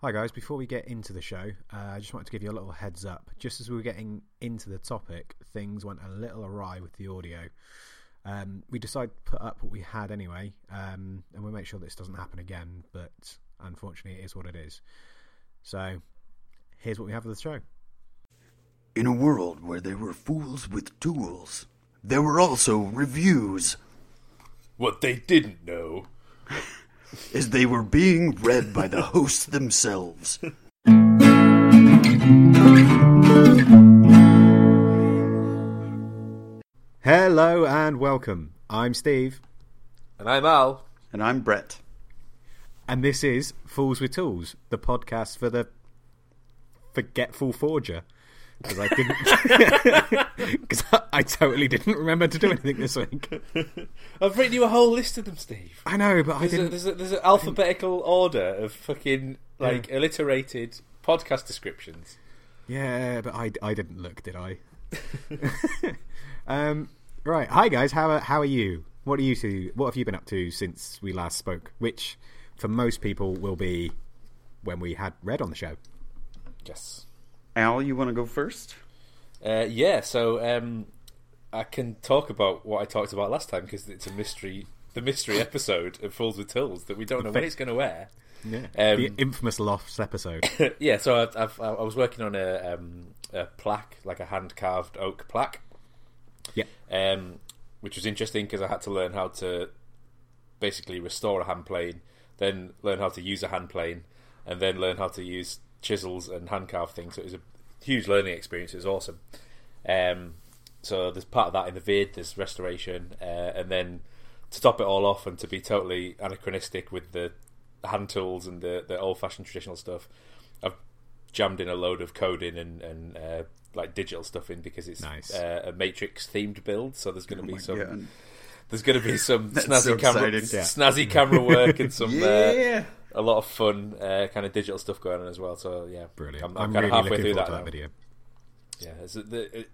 Hi guys, before we get into the show, uh, I just wanted to give you a little heads up. Just as we were getting into the topic, things went a little awry with the audio. Um, we decided to put up what we had anyway, um, and we'll make sure this doesn't happen again, but unfortunately it is what it is. So, here's what we have for the show. In a world where there were fools with tools, there were also reviews What they didn't know. As they were being read by the hosts themselves. Hello and welcome. I'm Steve, And I'm Al. And I'm Brett. and this is Fools with Tools, the podcast for the forgetful forger. Because I didn't, because I, I totally didn't remember to do anything this week. I've written you a whole list of them, Steve. I know, but There's, a, didn't. there's, a, there's an alphabetical order of fucking, like, alliterated podcast descriptions. Yeah, but I, I didn't look, did I? um, right. Hi guys. How are, how are you? What are you two? What have you been up to since we last spoke? Which, for most people, will be when we had Red on the show. Yes. Al, you want to go first? Uh, yeah, so um, I can talk about what I talked about last time because it's a mystery, the mystery episode of Fools with Tools that we don't know when it's going to air. Yeah. Um, the infamous Lofts episode. yeah, so I've, I've, I was working on a, um, a plaque, like a hand carved oak plaque, yeah. um, which was interesting because I had to learn how to basically restore a hand plane, then learn how to use a hand plane, and then learn how to use chisels and hand carve things. So it was a huge learning experience. It was awesome. Um, so there's part of that in the vid. There's restoration, uh, and then to top it all off and to be totally anachronistic with the hand tools and the, the old fashioned traditional stuff, I've jammed in a load of coding and, and uh, like digital stuff in because it's Nice. uh, a Matrix themed build. So there's going to Oh be my some God. there's going to be some snazzy so camera. Yeah. snazzy camera work and some uh, Yeah. A lot of fun uh, kind of digital stuff going on as well. So yeah, Brilliant. I'm, I'm, I'm, kind really of halfway through that, that video. Yeah, it's,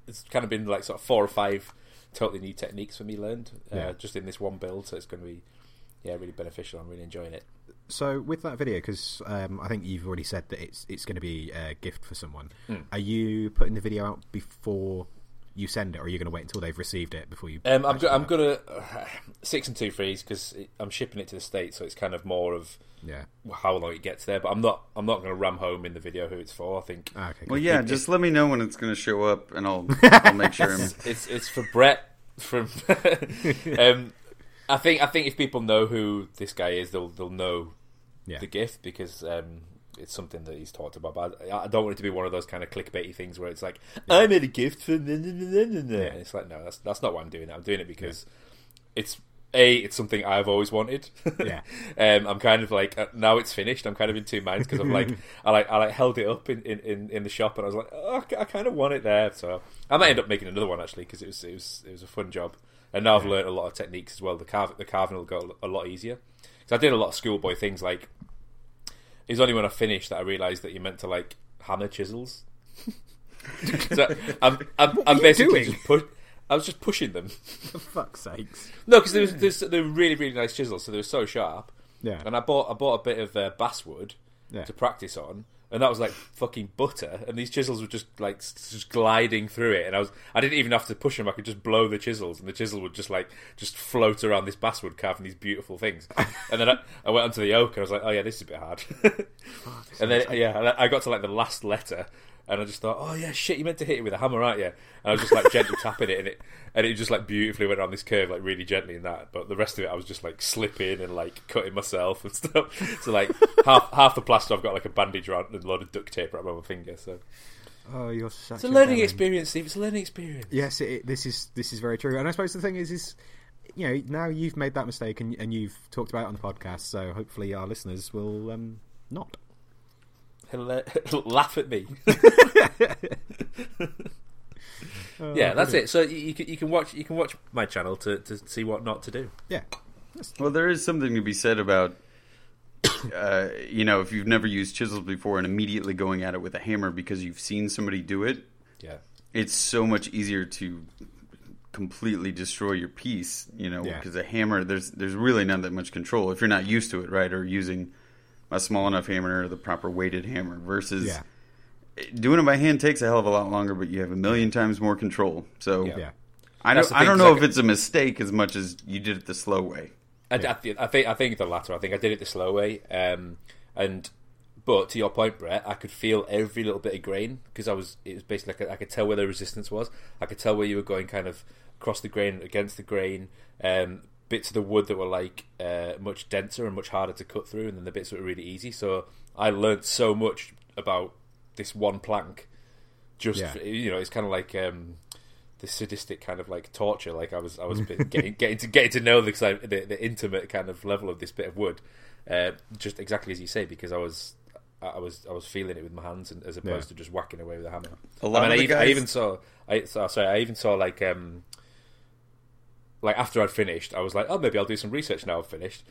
it's kind of been like sort of four or five totally new techniques for me learned uh, Yeah. just in this one build. So it's going to be yeah really beneficial. I'm really enjoying it. So with that video, because um, I think you've already said that it's it's going to be a gift for someone. Hmm. Are you putting the video out before you send it, or are you going to wait until they've received it before you? Um, I'm, go- I'm gonna uh, six and two freeze because I'm shipping it to the states, so it's kind of more of? Yeah. how long it gets there. But I'm not I'm not going to ram home in the video who it's for. I think Ah, okay. Well, good. yeah, just let me know when it's going to show up, and I'll I'll make sure. I'm, it's it's for Brett from. um, I think I think if people know who this guy is, they'll they'll know Yeah. the gift because um, it's something that he's talked about. But I, I don't want it to be one of those kind of clickbaity things where it's like I made a gift for. na." And It's like no, that's that's not why I'm doing it. I'm doing it because it's a it's something I've always wanted. Yeah. um, I'm kind of like uh, now it's finished. I'm kind of in two minds because I'm like I like I like held it up in, in, in, in the shop and I was like oh, I kind of want it there. So I might end up making another one actually because it was it was it was a fun job. And now I've learned a lot of techniques as well. The carve the carving will go a lot easier. Because I did a lot of schoolboy things like it was only when I finished that I realised that you meant to like hammer chisels. so I'm I'm, I'm basically doing? just push. I was just pushing them. For fuck's sakes. No, because there was, they were really really nice chisels, so they were so sharp. Yeah. And I bought I bought a bit of uh, basswood Yeah. to practice on, and that was like fucking butter. And these chisels were just like just gliding through it, and I was I didn't even have to push them. I could just blow the chisels, and the chisel would just like just float around this basswood carving these beautiful things. and then I, I went onto the oak, and I was like, oh yeah, this is a bit hard. and then yeah, I got to like the last letter. And I just thought, oh yeah, shit! You meant to hit it with a hammer, aren't you? And I was just like gently tapping it, and it and it just like beautifully went around this curve, like really gently in that. But the rest of it, I was just like slipping and like cutting myself and stuff. So like half half the plaster, I've got like a bandage around and a lot of duct tape around my finger. So Oh, you're such it's a learning bellend. experience, Steve. It's a learning experience. Yes, it- this is this is very true. And I suppose the thing is, is you know, now you've made that mistake and and you've talked about it on the podcast, so hopefully our listeners will um, not. He'll uh, laugh at me. Oh, yeah, that's it. So you, you can you can watch you can watch my channel to, to see what not to do. Yeah. well, there is something to be said about. Uh, you know, if you've never used chisels before and immediately going at it with a hammer because you've seen somebody do it, Yeah, it's so much easier to completely destroy your piece. You know, Yeah. because a hammer, there's there's really not that much control if you're not used to it, right? Or using a small enough hammer or the proper weighted hammer versus Yeah. doing it by hand takes a hell of a lot longer, but you have a million times more control. So Yeah. Yeah. I don't the I don't 'cause know I if it's a mistake as much as you did it the slow way. I, I, thi- I think I think the latter. I think I did it the slow way. Um, and but to your point, Brett, I could feel every little bit of grain because I was. It was basically like I could tell where the resistance was. I could tell where you were going, kind of across the grain, against the grain. Um, bits of the wood that were like uh, much denser and much harder to cut through, and then the bits that were really easy. So I learnt so much about this one plank. Just Yeah. you know, it's kind of like. Um, the sadistic kind of like torture. Like I was, I was getting getting to getting to know the, the the intimate kind of level of this bit of wood, uh, just exactly as you say, because I was. I was I was feeling it with my hands and, as opposed Yeah. to just whacking away with a hammer. A lot I mean, of I, the even, I even saw. I sorry. I even saw like um, like after I'd finished, I was like, oh, maybe I'll do some research now. I've finished,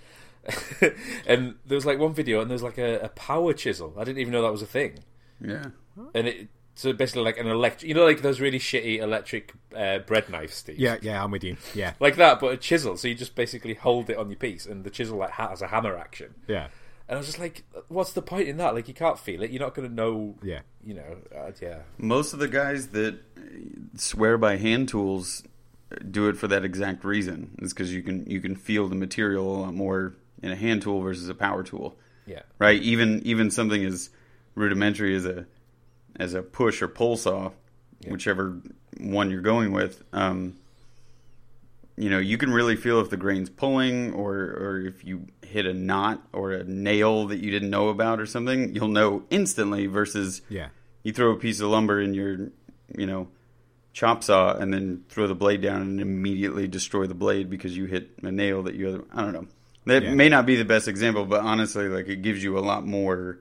and there was like one video, and there was like a, a power chisel. I didn't even know that was a thing, Yeah. and it so basically like an electric. You know, like those really shitty electric uh, bread knives, Steve. Yeah, yeah, I'm with you. Yeah, like that, but a chisel. So you just basically hold it on your piece, and the chisel like has a hammer action. yeah, And I was just like, what's the point in that? Like, you can't feel it. You're not going to know. yeah, You know, uh, yeah. Most of the guys that swear by hand tools do it for that exact reason. It's because you can you can feel the material a lot more in a hand tool versus a power tool, Yeah. right? Even even something as rudimentary as a as a push or pull saw, whichever one you're going with. Um, you know, you can really feel if the grain's pulling or or if you hit a knot or a nail that you didn't know about or something. You'll know instantly versus yeah, you throw a piece of lumber in your, you know, chop saw and then throw the blade down and immediately destroy the blade because you hit a nail that you other, I don't know. That Yeah. may not be the best example, but honestly, like it gives you a lot more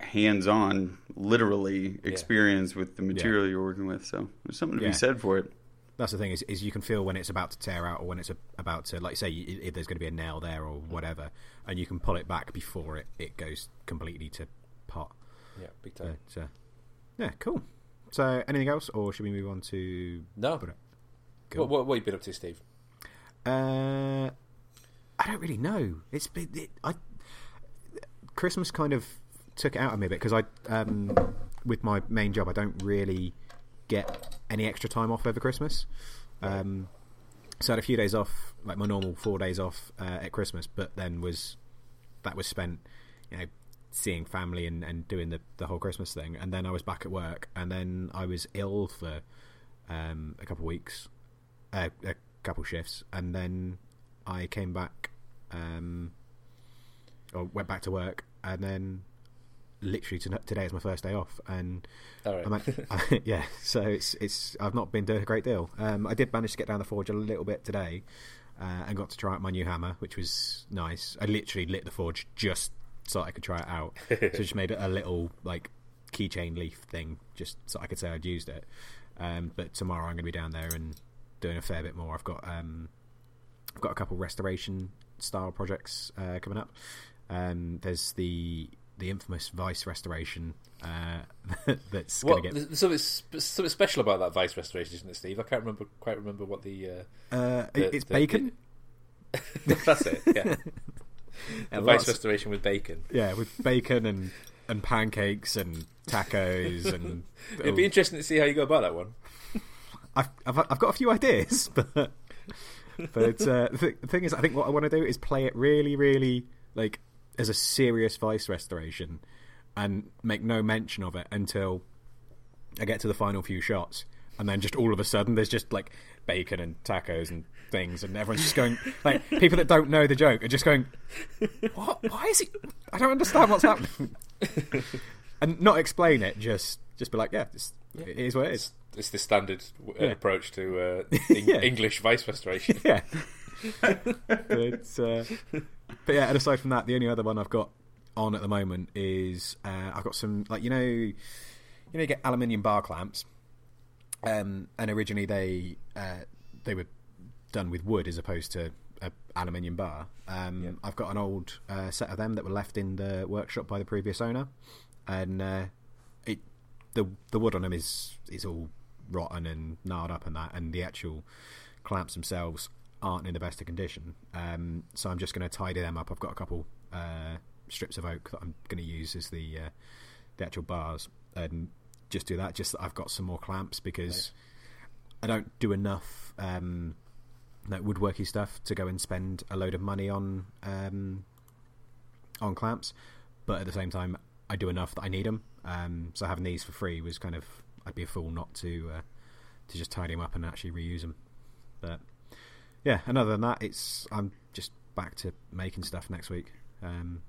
hands-on, literally experience with the material you're working with. So there's something to Yeah. be said for it. that's the thing is, is you can feel when it's about to tear out or when it's a, about to like say if there's going to be a nail there or whatever and you can pull it back before it, it goes completely to pot Yeah, big time. but, uh, yeah cool so anything else or should we move on to No. Uh, Cool. What, what, what have you been up to, Steve? uh, I don't really know it's been it, I Christmas kind of took it out of me a bit because I um, with my main job I don't really get any extra time off over Christmas um, so I had a few days off, like my normal four days off uh, at Christmas, but then was that was spent, you know, seeing family and, and doing the, the whole Christmas thing, and then I was back at work, and then I was ill for um, a couple of weeks, uh, a couple shifts, and then I came back, um, or went back to work, and then literally to, today is my first day off, and All right. I'm at- yeah, so it's it's I've not been doing a great deal. Um, I did manage to get down the forge a little bit today, uh, and got to try out my new hammer, which was nice. I literally lit the forge just so I could try it out. so I just made a little like keychain leaf thing, just so I could say I'd used it. Um, but tomorrow I'm going to be down there and doing a fair bit more. I've got um, I've got a couple restoration style projects uh, coming up. Um, there's the the infamous Vice restoration uh, that's going to get there's something, sp- something special about that vice restoration, isn't it, Steve? I can't remember quite remember what the. Uh, Uh, the- it's the- bacon. that's it. Yeah, vice restoration with bacon. yeah, with bacon and and pancakes and tacos and. It'd be interesting to see how you go about that one. I've, I've I've got a few ideas, but but uh, the, the thing is, I think what I want to do is play it really, really like as a serious Vice restoration, and make no mention of it until I get to the final few shots, and then just all of a sudden there's just like bacon and tacos and things, and everyone's just going like people that don't know the joke are just going, what? Why is it? I don't understand what's happening, and not explain it. Just just be like, yeah, it's, it is what it is. It's the standard uh, Yeah. approach to uh, Eng- Yeah. English vice restoration. yeah. but, uh, but yeah, and aside from that, the only other one I've got on at the moment is uh, I've got some like you know, you know, you get aluminium bar clamps, um, and originally they uh, they were done with wood as opposed to a aluminium bar. Um, I've got an old uh, set of them that were left in the workshop by the previous owner, and uh, it the the wood on them is is all rotten and gnarled up and that, and the actual clamps themselves aren't in the best of condition. Um, so I'm just going to tidy them up. I've got a couple uh, strips of oak that I'm going to use as the uh, the actual bars, and just do that. Just that I've got some more clamps because I don't do enough um, like woodworky stuff to go and spend a load of money on um, on clamps, but at the same time, I do enough that I need them. Um, so having these for free was kind of I'd be a fool not to uh, to just tidy them up and actually reuse them. But yeah, and other than that, it's I'm just back to making stuff next week. Um,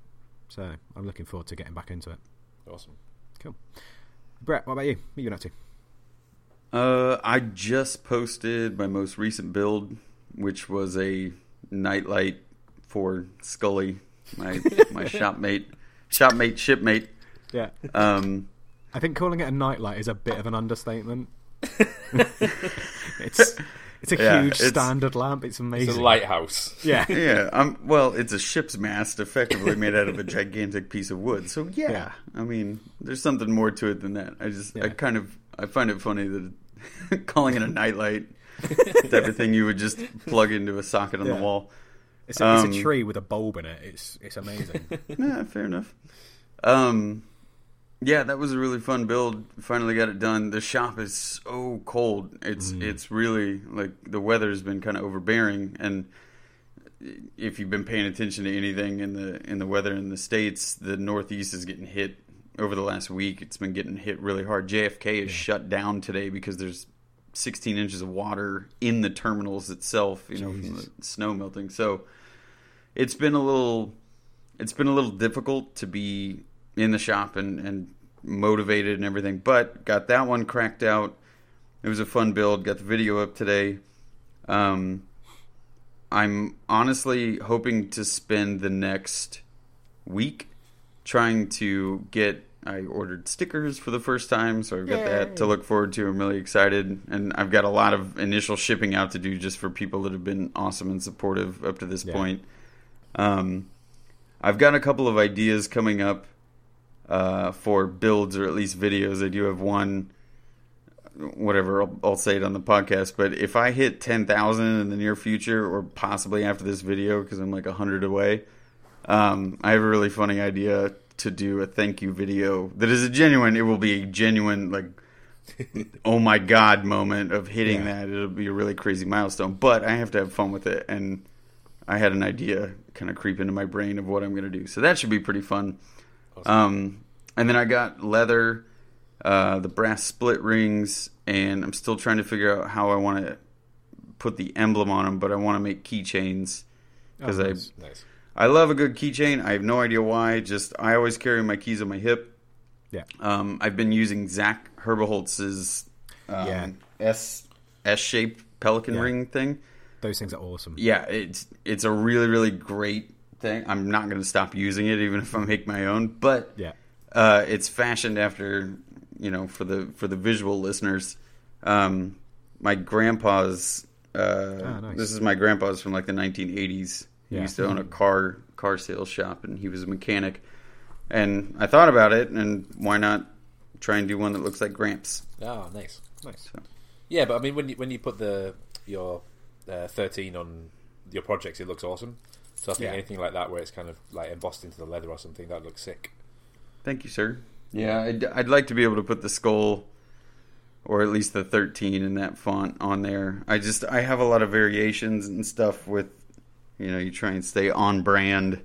so I'm looking forward to getting back into it. Awesome. Cool. Brett, what about you? What are you been up to? Uh, I just posted my most recent build, which was a nightlight for Scully, my my shopmate, shopmate, shipmate. Yeah, Um, I think calling it a nightlight is a bit of an understatement. it's it's a Yeah, huge it's- standard lamp. It's amazing. It's a lighthouse. Yeah, yeah, um, well, it's a ship's mast, effectively made out of a gigantic piece of wood. So yeah, Yeah. I mean, there's something more to it than that. I just, I kind of, I find it funny that calling it a nightlight, it's everything you would just plug into a socket on Yeah. the wall. it's a, it's Um, a tree with a bulb in it. It's it's amazing. Yeah, fair enough. Um, yeah, that was a really fun build. Finally got it done. The shop is so cold. It's mm. it's really like the weather's been kind of overbearing, and if you've been paying attention to anything in the in the weather in the states, the Northeast is getting hit over the last week. It's been getting hit really hard. JFK is shut down today because there's 16 inches of water in the terminals itself. You know, from the snow melting. So it's been a little it's been a little difficult to be in the shop and, and motivated and everything, but got that one cracked out. It was a fun build. Got the video up today. Um, I'm honestly hoping to spend the next week trying to get. I ordered stickers for the first time, so I've got that to look forward to. I'm really excited, and I've got a lot of initial shipping out to do just for people that have been awesome and supportive up to this Yeah. point. Um, I've got a couple of ideas coming up uh, for builds or at least videos. I do have one, whatever, I'll, I'll say it on the podcast. But if I hit 10,000 in the near future or possibly after this video, because I'm like 100 away, um, I have a really funny idea to do a thank you video that is a genuine, it will be a genuine, like, oh my god moment of hitting Yeah. that. It'll be a really crazy milestone. But I have to have fun with it. And I had an idea kind of creep into my brain of what I'm going to do. So that should be pretty fun. Um, and then I got leather, uh, the brass split rings, and I'm still trying to figure out how I want to put the emblem on them, but I want to make keychains because Oh, I nice. Nice. I love a good keychain. I have no idea why. Just I always carry my keys on my hip. Yeah. Um, I've been using Zach Herbeholtz's um, Yeah. S S shaped pelican Yeah. ring thing. Those things are awesome. Yeah, it's it's a really really great thing. I'm not going to stop using it even if I make my own, but Yeah. uh, it's fashioned after you know for the for the visual listeners. Um, my grandpa's. Uh, Ah, nice. This is my grandpa's from like the 1980s. He Yeah. used to own a car car sales shop, and he was a mechanic. And I thought about it, and why not try and do one that looks like Gramps? Oh, nice. Nice. Yeah, but I mean, when you when you put the your uh, thirteen on your projects, it looks awesome. So I think Yeah. anything like that, where it's kind of like embossed into the leather or something, that looks sick. Thank you, sir. Yeah, I'd, I'd like to be able to put the skull, or at least the 13 in that font on there. I just I have a lot of variations and stuff with, you know, you try and stay on brand,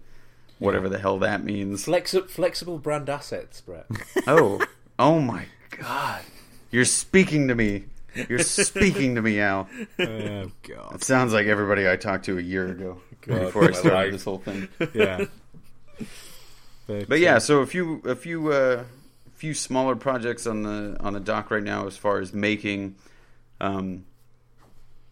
whatever the hell that means. Flexi- flexible brand assets, Brett. Oh, oh my God, you're speaking to me. You're speaking to me, Al. Oh god. It sounds like everybody I talked to a year ago God, before I started life. this whole thing. Yeah. But yeah, so a few a few uh, few smaller projects on the on the dock right now as far as making. Um,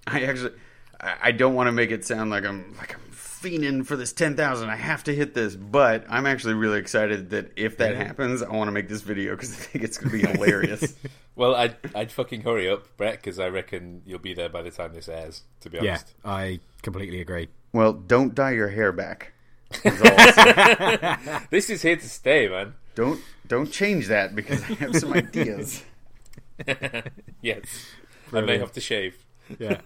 I actually I don't want to make it sound like I'm like I'm fiending for this ten thousand. I have to hit this, but I'm actually really excited that if that Yeah. happens, I want to make this video because I think it's going to be hilarious. well, I'd I'd fucking hurry up, Brett, because I reckon you'll be there by the time this airs. To be honest. yeah, honest. I completely agree. well, don't dye your hair back. Is all I'll say. This is here to stay, man. don't don't change that because I have some ideas. Yes, I may have to shave. Yeah.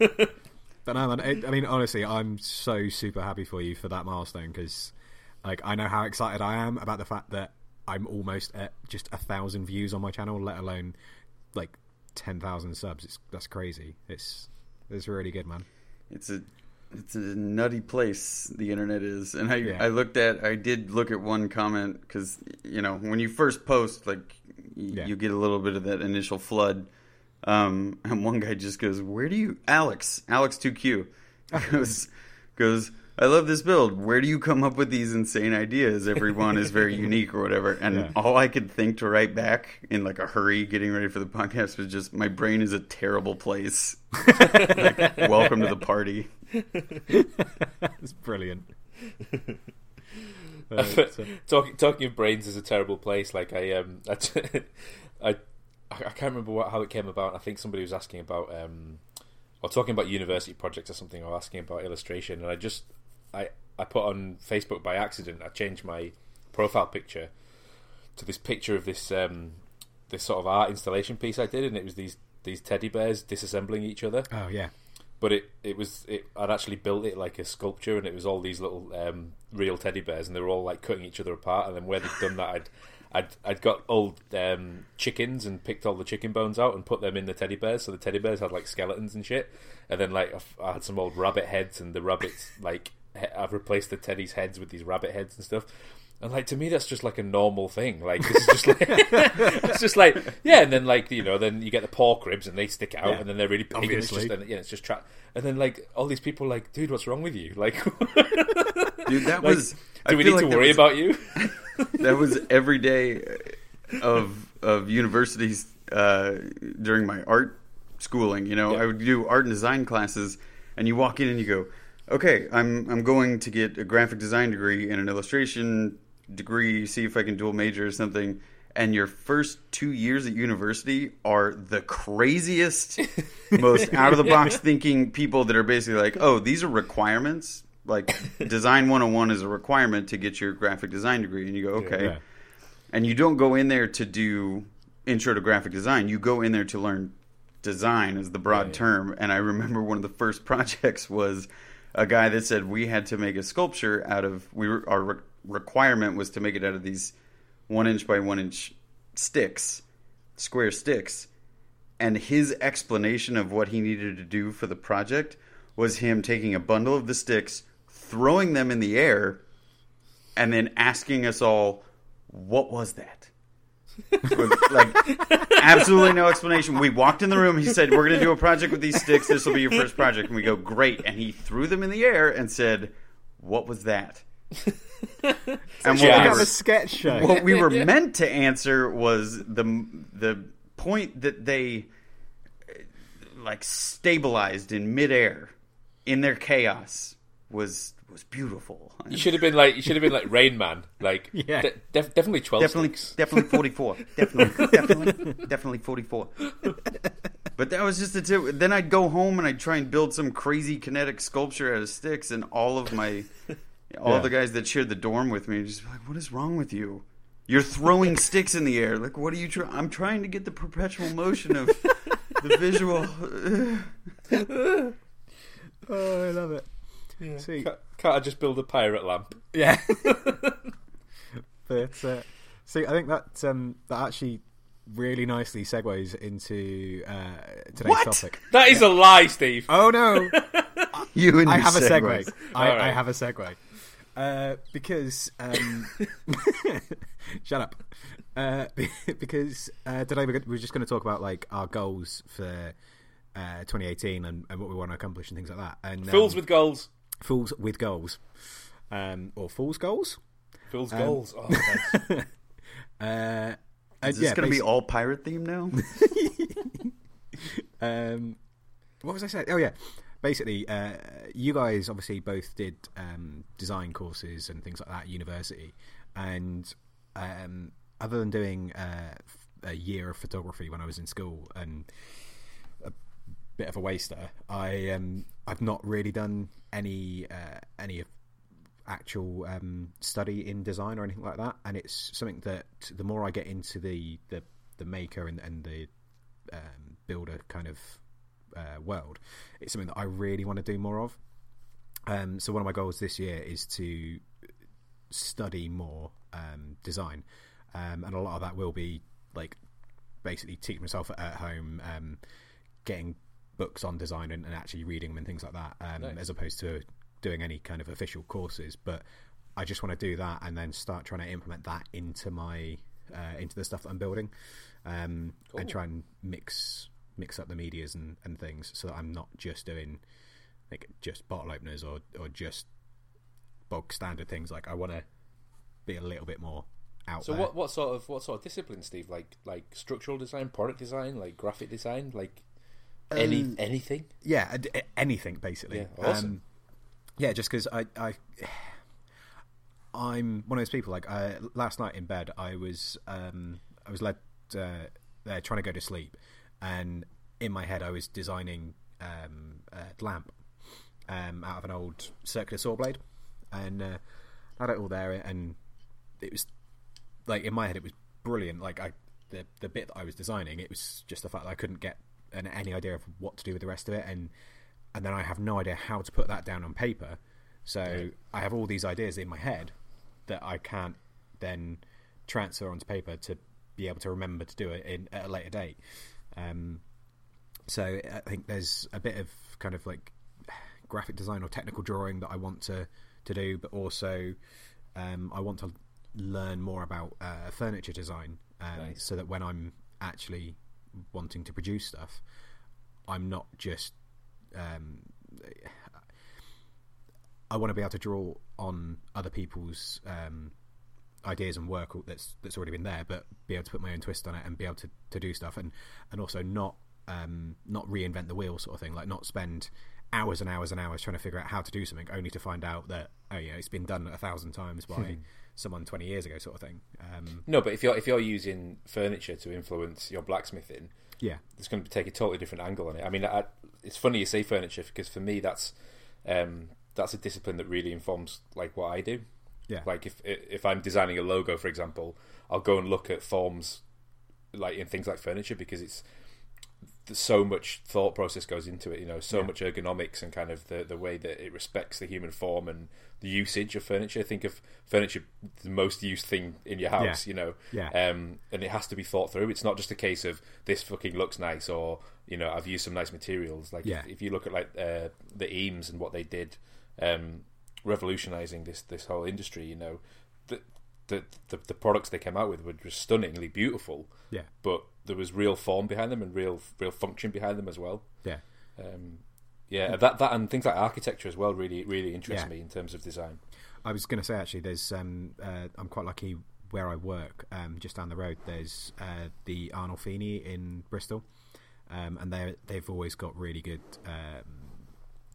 But no, man, it, I mean, honestly, I'm so super happy for you for that milestone because Like I know how excited I am about the fact that I'm almost at just a thousand views on my channel, let alone like ten thousand subs. It's that's crazy. It's it's really good, man. It's a it's a nutty place the internet is, and I Yeah. I looked at I did look at one comment because you know when you first post like y- Yeah. you get a little bit of that initial flood, um, and one guy just goes, "Where do you Alex Alex two Q goes goes." I love this build. Where do you come up with these insane ideas? Everyone is very unique or whatever. And Yeah. all I could think to write back in like a hurry, getting ready for the podcast, was just my brain is a terrible place. like, welcome to the party. it's brilliant. Uh, so- talking talking of brains is a terrible place. Like I um I I, I can't remember what, how it came about. I think somebody was asking about um or talking about university projects or something, or asking about illustration, and I just I I put on Facebook by accident. I changed my profile picture to this picture of this um this sort of art installation piece I did, and it was these these teddy bears disassembling each other oh yeah, but it it was it I'd actually built it like a sculpture, and it was all these little um, real teddy bears, and they were all like cutting each other apart. And then where they'd done that, I'd I'd I'd got old um, chickens and picked all the chicken bones out and put them in the teddy bears. So the teddy bears had like skeletons and shit. And then like I've- had some old rabbit heads, and the rabbits like I've replaced the teddy's heads with these rabbit heads and stuff. And like to me, that's just like a normal thing. Like is just like it's just like yeah. And then like you know, then you get the pork ribs and they stick out, Yeah. and then they're really big. And it's Obviously. just yeah, it's just tra- And then like all these people are like, dude, what's wrong with you? Like, Dude, that like, was. I do we need like to worry was- about you? that was every day of of universities uh, during my art schooling. You know, Yeah. I would do art and design classes, and you walk in and you go, "Okay, I'm I'm going to get a graphic design degree and an illustration degree. See if I can dual major or something." And your first two years at university are the craziest, most out of the box thinking people that are basically like, "Oh, these are requirements." Like design 101 is a requirement to get your graphic design degree, and you go, "Okay." yeah. and you don't go in there to do intro to graphic design you go in there to learn design is the broad Yeah. term and i remember one of the first projects was a guy that said we had to make a sculpture out of we were, our re- requirement was to make it out of these one inch by one inch sticks square sticks and his explanation of what he needed to do for the project was him taking a bundle of the sticks throwing them in the air and then asking us all, "What was that?" With, like absolutely no explanation. We walked in the room. He said, "We're going to do a project with these sticks. This will be your first project." And we go, "Great!" And he threw them in the air and said, "What was that?" and what jazz. we Have were, a sketch show. what we were meant to answer was the the point that they like stabilized in midair in their chaos was was beautiful. You should have been like you should have been like Rain Man, like Yeah. de- def- definitely twelve. definitely sticks. definitely 44 definitely definitely definitely 44 but that was just the tip then i'd go home and i'd try and build some crazy kinetic sculpture out of sticks and all of my all Yeah. the guys that shared the dorm with me just be like what is wrong with you you're throwing sticks in the air like what are you trying i'm trying to get the perpetual motion of the visual oh, I love it. See, Can't, can't I just build a pirate lamp? yeah. but uh, see, I think that um, that actually really nicely segues into uh, today's What? topic. That is a lie, Steve. Oh no! you and I have a segue. I, All right. I have a segue. Uh, because um, shut up. Uh, because uh, today we're, we're just going to talk about like our goals for uh, 2018 and, and what we want to accomplish and things like that. And Fools um, with goals. Fools with goals, um, or fools goals. Fools um, goals. Oh, nice. Uh, is this going to be all pirate themed now um, what was I saying? Oh yeah, basically, uh, you guys obviously both did um, design courses and things like that at university, and um, other than doing uh, f- a year of photography when I was in school and a bit of a waster, I um, I've not really done any uh, any actual um, study in design or anything like that, and it's something that the more I get into the the, the maker and, and the um, builder kind of uh, world, it's something that I really want to do more of. Um, so one of my goals this year is to study more um, design, um, and a lot of that will be like basically teaching myself at home, um, getting books on design and, and, actually reading them and things like that, um, nice. as opposed to doing any kind of official courses. But I just want to do that and then start trying to implement that into my uh, into the stuff that I'm building, um, cool. and try and mix mix up the medias and, and things so that I'm not just doing like just bottle openers or or just bog standard things. Like I want to be a little bit more out. So there. what what sort of what sort of discipline, Steve? Like like structural design, product design, like graphic design, like any um, anything? Yeah, anything basically. Yeah, awesome. Um, yeah, just because I, I I'm one of those people. Like uh, last night in bed, I was um, I was led uh, there trying to go to sleep, and in my head, I was designing um, a lamp um, out of an old circular saw blade, and uh, I had it all there, and it was like in my head, it was brilliant. Like I, the the bit that I was designing, it was just the fact that I couldn't get an, any idea of what to do with the rest of it, and and then I have no idea how to put that down on paper. So yeah. I have all these ideas in my head that I can't then transfer onto paper to be able to remember to do it in, at a later date. Um, so I think there's a bit of kind of like graphic design or technical drawing that I want to to do, but also um, I want to learn more about uh, furniture design, um, nice. so that when I'm actually wanting to produce stuff, I'm not just um, I want to be able to draw on other people's um, ideas and work that's that's already been there, but be able to put my own twist on it and be able to, to do stuff and and also not um, not reinvent the wheel sort of thing, like not spend hours and hours and hours trying to figure out how to do something, only to find out that oh yeah, it's been done a thousand times by someone twenty years ago, sort of thing. Um, no, but if you're if you're using furniture to influence your blacksmithing, yeah, it's going to take a totally different angle on it. I mean, I, it's funny you say furniture because for me that's um, that's a discipline that really informs like what I do. Yeah, like if if I'm designing a logo, for example, I'll go and look at forms like in things like furniture because it's so much thought process goes into it. You know, so yeah. much ergonomics and kind of the the way that it respects the human form and the usage of furniture. Think of furniture the most used thing in your house. Yeah. You know, yeah. Um, and it has to be thought through. It's not just a case of this fucking looks nice or you know I've used some nice materials. Like yeah. if, if you look at like uh, the Eames and what they did, um, revolutionizing this this whole industry. You know, the, the the the products they came out with were just stunningly beautiful. Yeah, but there was real form behind them and real real function behind them as well. Yeah. Um, yeah, that that and things like architecture as well really really interest yeah. me in terms of design. I was going to say actually, there's um, uh, I'm quite lucky where I work, um, just down the road. There's uh, the Arnolfini in Bristol, um, and they they've always got really good um,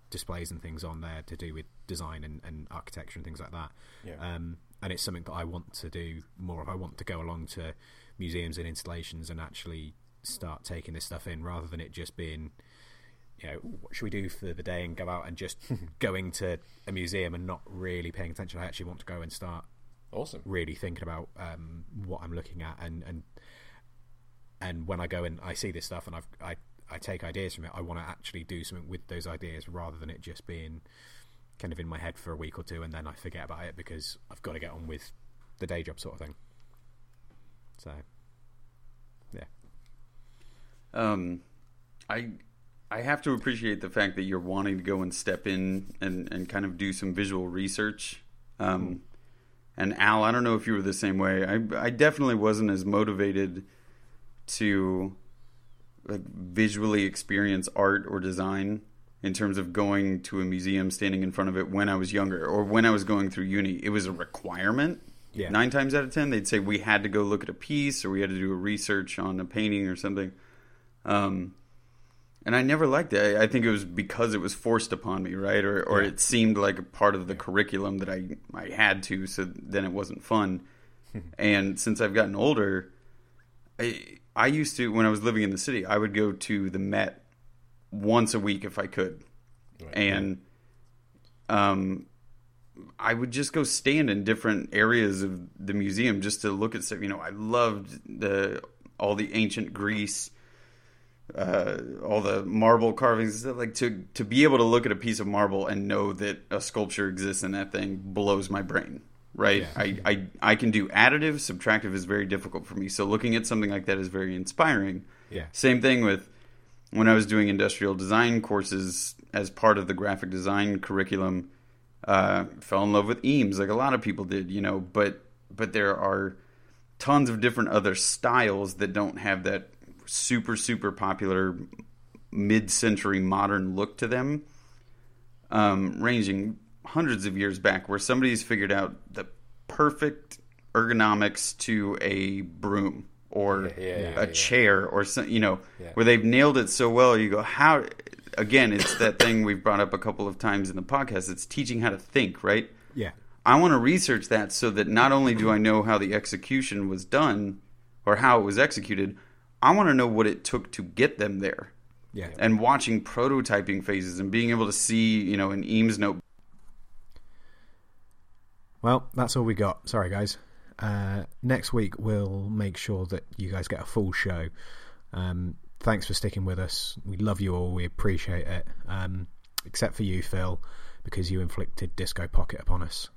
displays and things on there to do with design and, and architecture and things like that. Yeah. Um, and it's something that I want to do more of. I want to go along to museums and installations and actually start taking this stuff in rather than it just being you know what should we do for the day and go out and just going to a museum and not really paying attention? I actually want to go and start awesome. really thinking about um, what i'm looking at and and and when i go and i see this stuff and I've, i i take ideas from it i want to actually do something with those ideas rather than it just being kind of in my head for a week or two and then i forget about it because i've got to get on with the day job sort of thing so, yeah. Um, I I have to appreciate the fact that you're wanting to go and step in and, and kind of do some visual research. Um, mm. And Al, I don't know if you were the same way. I I definitely wasn't as motivated to like visually experience art or design in terms of going to a museum, standing in front of it when I was younger or when I was going through uni. It was a requirement yeah. Nine times out of ten, they'd say we had to go look at a piece or we had to do a research on a painting or something. Um, and I never liked it. I think it was because it was forced upon me, right? Or, or yeah. it seemed like a part of the curriculum that I I had to. So then it wasn't fun. and since I've gotten older, I I used to when I was living in the city, I would go to the Met once a week if I could, right. and um, I would just go stand in different areas of the museum just to look at stuff. You know, I loved the all the ancient Greece, uh, all the marble carvings. Like to to be able to look at a piece of marble and know that a sculpture exists in that thing blows my brain. right? Yeah. I, I I can do additive, subtractive is very difficult for me. So looking at something like that is very inspiring. Yeah. Same thing with when I was doing industrial design courses as part of the graphic design curriculum. Uh, fell in love with Eames, like a lot of people did, you know. But but there are tons of different other styles that don't have that super super popular mid-century modern look to them, um, ranging hundreds of years back, where somebody's figured out the perfect ergonomics to a broom or Yeah, yeah, yeah, a chair or some, you know, where they've nailed it so well. You go, how? Again, it's that thing we've brought up a couple of times in the podcast. It's teaching how to think, right? Yeah. I want to research that so that not only do I know how the execution was done or how it was executed, I want to know what it took to get them there. Yeah. And watching prototyping phases and being able to see, you know, an Eames note. Well, that's all we got. Sorry, guys. Uh, next week we'll make sure that you guys get a full show. Um, thanks for sticking with us. We love you all. We appreciate it. Um, except for you, Phil, because you inflicted Disco Pocket upon us.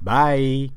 Bye.